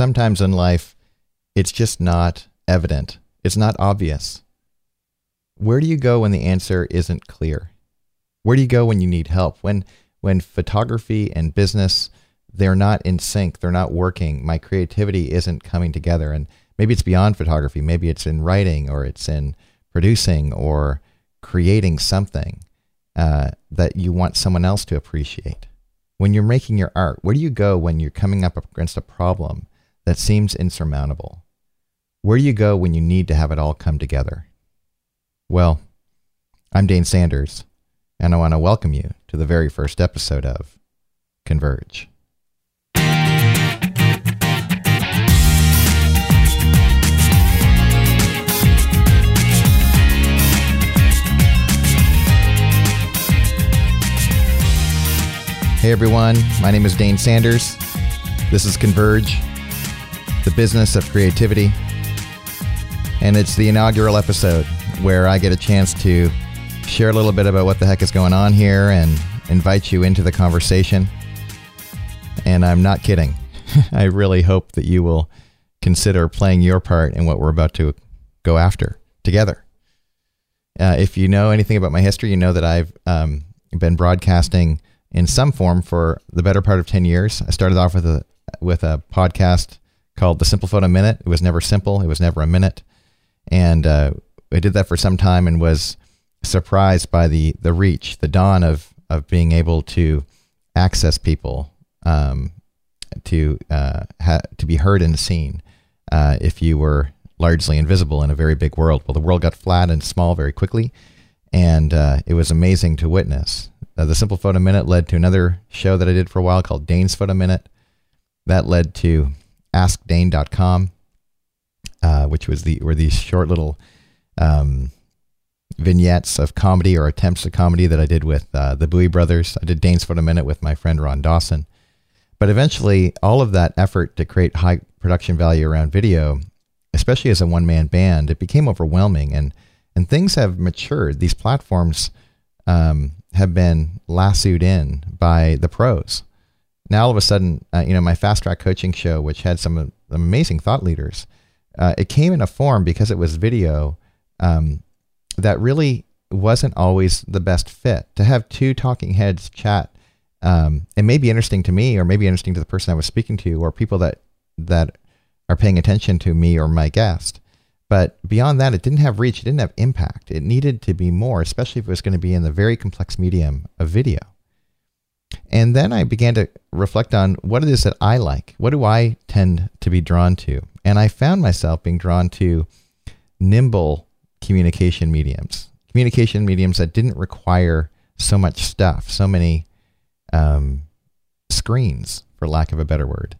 sometimes in life, it's just not evident. It's not obvious. Where do you go when the answer isn't clear? Where do you go when you need help? When when photography and business they're not in sync, they're not working. My creativity isn't coming together and maybe it's beyond photography, maybe it's in writing or it's in producing or creating something uh, that you want someone else to appreciate. When you're making your art, where do you go when you're coming up against a problem that seems insurmountable? Where do you go when you need to have it all come together? Well, I'm Dane Sanders, and I want to welcome you to the very first episode of Converge. Hey everyone, my name is Dane Sanders. This is Converge, the business of creativity. And it's the inaugural episode where I get a chance to share a little bit about what the heck is going on here and invite you into the conversation. And I'm not kidding. I really hope that you will consider playing your part in what we're about to go after together. Uh, if you know anything about my history, you know that I've um, been broadcasting in some form for the better part of 10 years. I started off with a with a podcast called The Simple Photo Minute. It was never simple, it was never a minute. And uh, I did that for some time and was surprised by the the reach, the dawn of of being able to access people um, to uh, ha- to be heard and seen uh, if you were largely invisible in a very big world. Well, the world got flat and small very quickly, and uh, it was amazing to witness. Uh, the Simple Photo Minute led to another show that I did for a while called Dane's Photo Minute. That led to AskDane.com, uh, which was the were these short little um, vignettes of comedy or attempts at comedy that I did with uh, the Bowie Brothers. I did Dane's for a Minute with my friend Ron Dawson. But eventually, all of that effort to create high production value around video, especially as a one man band, it became overwhelming, and and things have matured. These platforms um, have been lassoed in by the pros. Now all of a sudden, uh, you know, my fast track coaching show, which had some amazing thought leaders, uh, it came in a form because it was video um, that really wasn't always the best fit. To have two talking heads chat, um, it may be interesting to me, or maybe interesting to the person I was speaking to, or people that that are paying attention to me or my guest. But beyond that, it didn't have reach, it didn't have impact. It needed to be more, especially if it was going to be in the very complex medium of video. And then I began to reflect on what it is that I like. What do I tend to be drawn to? And I found myself being drawn to nimble communication mediums, communication mediums that didn't require so much stuff, so many um, screens, for lack of a better word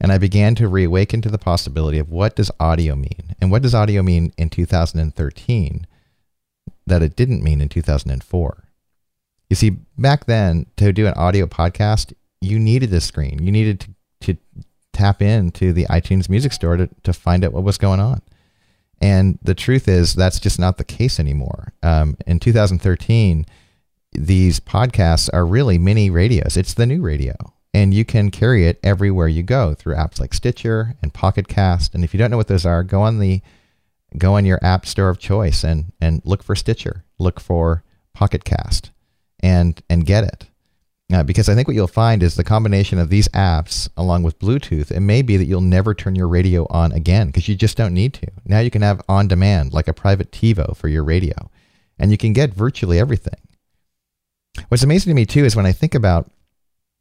and I began to reawaken to the possibility of what does audio mean? And what does audio mean in 2013 that it didn't mean in 2004? You see, back then, to do an audio podcast, you needed a screen. You needed to, to tap into the iTunes music store to, to find out what was going on. And the truth is, that's just not the case anymore. Um, in 2013, these podcasts are really mini radios. It's the new radio and you can carry it everywhere you go through apps like Stitcher and Pocket Cast. And if you don't know what those are, go on the go on your app store of choice and and look for Stitcher, look for Pocket Cast, and and get it. Uh, because I think what you'll find is the combination of these apps along with Bluetooth, it may be that you'll never turn your radio on again because you just don't need to. Now you can have on demand, like a private TiVo for your radio, and you can get virtually everything. What's amazing to me too is when I think about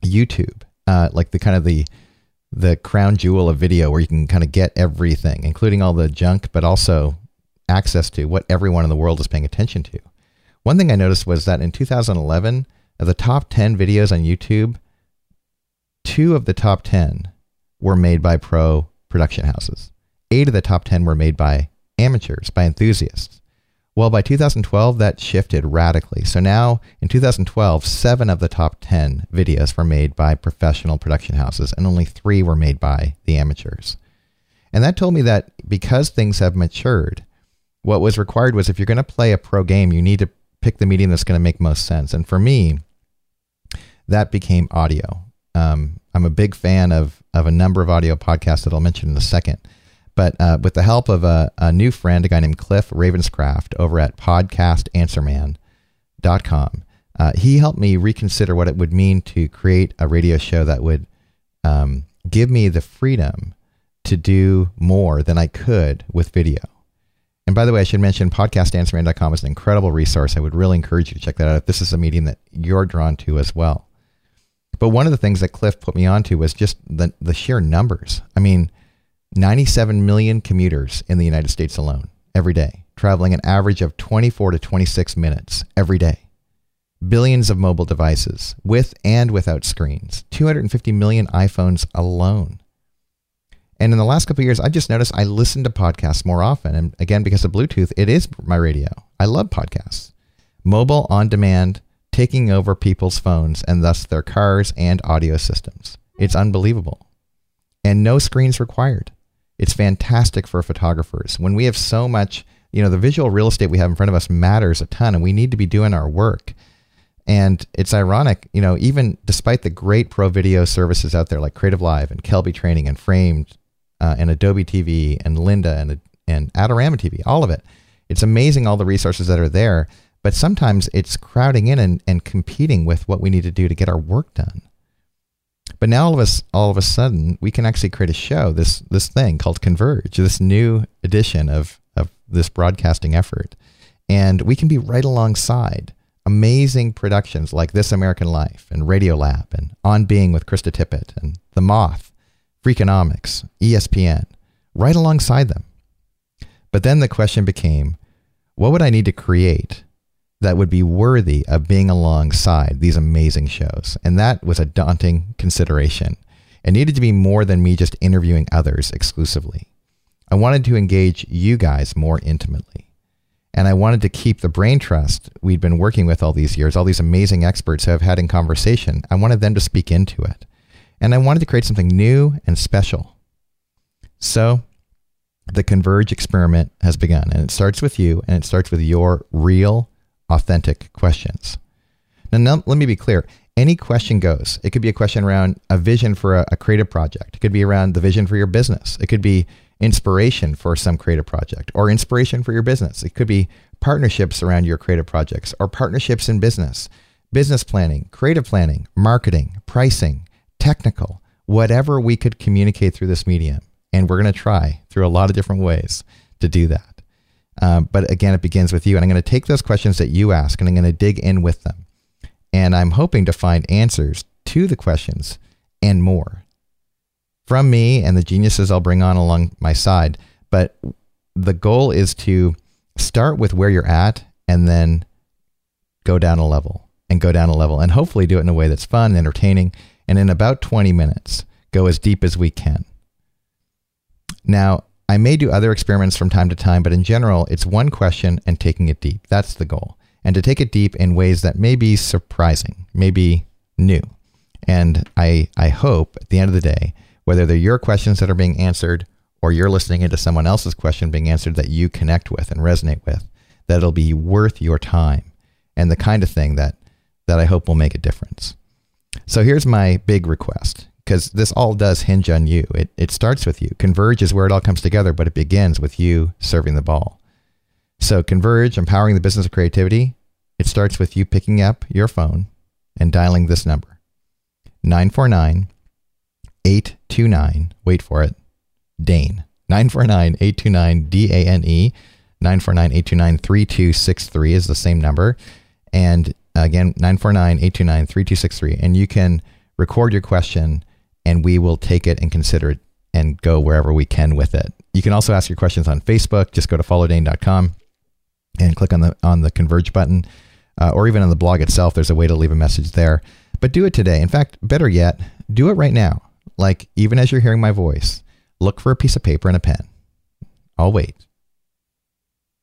YouTube, uh, like the kind of the the crown jewel of video where you can kind of get everything, including all the junk, but also access to what everyone in the world is paying attention to. One thing I noticed was that in 2011, of the top 10 videos on YouTube, two of the top 10 were made by pro production houses. Eight of the top 10 were made by amateurs, by enthusiasts. Well, by 2012, that shifted radically. So now in 2012, seven of the top 10 videos were made by professional production houses, and only three were made by the amateurs. And that told me that because things have matured, what was required was if you're going to play a pro game, you need to pick the medium that's going to make most sense. And for me, that became audio. Um, I'm a big fan of of a number of audio podcasts that I'll mention in a second. But uh, with the help of a, a, new friend, a guy named Cliff Ravenscraft over at podcastanswerman.com, uh, he helped me reconsider what it would mean to create a radio show that would um, give me the freedom to do more than I could with video. And by the way, I should mention podcastanswerman.com is an incredible resource. I would really encourage you to check that out if this is a medium that you're drawn to as well. But one of the things that Cliff put me onto was just the, the sheer numbers. I mean, 97 million commuters in the United States alone every day, traveling an average of 24 to 26 minutes every day. Billions of mobile devices with and without screens, 250 million iPhones alone. And in the last couple of years, I've just noticed I listen to podcasts more often. And again, because of Bluetooth, it is my radio. I love podcasts. Mobile on demand, taking over people's phones and thus their cars and audio systems. It's unbelievable. And no screens required. It's fantastic for photographers. When we have so much, you know, the visual real estate we have in front of us matters a ton and we need to be doing our work. And it's ironic, you know, even despite the great pro video services out there like Creative Live and Kelby Training and Framed uh, and Adobe TV and Lynda and, and Adorama TV, all of it. It's amazing all the resources that are there, but sometimes it's crowding in and, and competing with what we need to do to get our work done. But now all of us, all of a sudden, we can actually create a show, this this thing called Converge, this new edition of of this broadcasting effort, and we can be right alongside amazing productions like This American Life and Radiolab and On Being with Krista Tippett and The Moth, Freakonomics, ESPN, right alongside them. But then the question became, what would I need to create that would be worthy of being alongside these amazing shows. And that was a daunting consideration. It needed to be more than me just interviewing others exclusively. I wanted to engage you guys more intimately. And I wanted to keep the brain trust we'd been working with all these years, all these amazing experts who I've had in conversation. I wanted them to speak into it. And I wanted to create something new and special. So the Converge experiment has begun. And it starts with you, and it starts with your real authentic questions. Now, now, let me be clear. Any question goes. It could be a question around a vision for a, a creative project. It could be around the vision for your business. It could be inspiration for some creative project or inspiration for your business. It could be partnerships around your creative projects or partnerships in business, business planning, creative planning, marketing, pricing, technical, whatever we could communicate through this medium. And we're going to try through a lot of different ways to do that. Um, but again, it begins with you. And I'm going to take those questions that you ask and I'm going to dig in with them. And I'm hoping to find answers to the questions and more from me and the geniuses I'll bring on along my side. But the goal is to start with where you're at and then go down a level and go down a level and hopefully do it in a way that's fun, and entertaining, and in about 20 minutes, go as deep as we can. Now, I may do other experiments from time to time, but in general, it's one question and taking it deep. That's the goal. And to take it deep in ways that may be surprising, maybe new. And I, I hope at the end of the day, whether they're your questions that are being answered or you're listening into someone else's question being answered that you connect with and resonate with, that it'll be worth your time and the kind of thing that, that I hope will make a difference. So here's my big request because this all does hinge on you. It, it starts with you. Converge is where it all comes together, but it begins with you serving the ball. So, Converge, empowering the business of creativity, it starts with you picking up your phone and dialing this number 949 829, wait for it, Dane. 949 829 D A N E. 949 829 3263 is the same number. And again, 949 829 3263. And you can record your question and we will take it and consider it and go wherever we can with it. You can also ask your questions on Facebook. Just go to followdane.com and click on the on the Converge button, uh, or even on the blog itself. There's a way to leave a message there. But do it today. In fact, better yet, do it right now. Like even as you're hearing my voice, look for a piece of paper and a pen. I'll wait.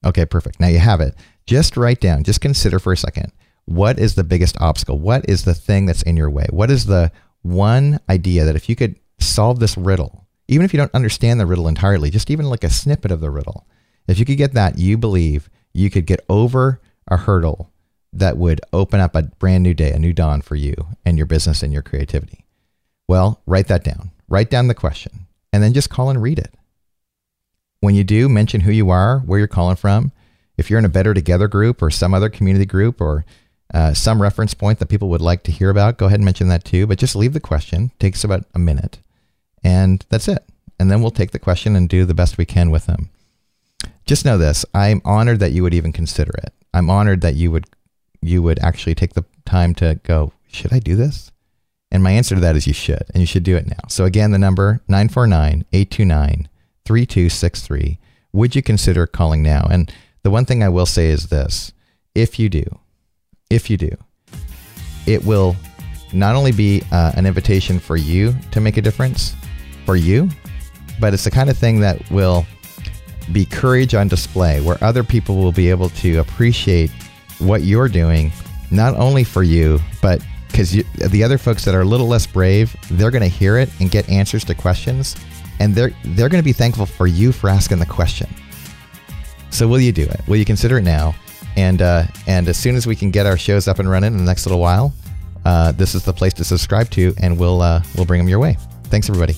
Okay, perfect. Now you have it. Just write down. Just consider for a second. What is the biggest obstacle? What is the thing that's in your way? What is the one idea that if you could solve this riddle, even if you don't understand the riddle entirely, just even like a snippet of the riddle, if you could get that, you believe you could get over a hurdle that would open up a brand new day, a new dawn for you and your business and your creativity. Well, write that down. Write down the question and then just call and read it. When you do, mention who you are, where you're calling from. If you're in a Better Together group or some other community group or uh, some reference point that people would like to hear about, go ahead and mention that too. But just leave the question. It takes about a minute. And that's it. And then we'll take the question and do the best we can with them. Just know this I'm honored that you would even consider it. I'm honored that you would you would actually take the time to go, should I do this? And my answer to that is you should, and you should do it now. So again, the number 949-829-3263. Would you consider calling now? And the one thing I will say is this. If you do, if you do, it will not only be uh, an invitation for you to make a difference for you, but it's the kind of thing that will be courage on display where other people will be able to appreciate what you're doing, not only for you, but because the other folks that are a little less brave, they're going to hear it and get answers to questions, and they're they're going to be thankful for you for asking the question. So will you do it? Will you consider it now? And uh, and as soon as we can get our shows up and running in the next little while, uh, this is the place to subscribe to, and we'll uh, we'll bring them your way. Thanks, everybody.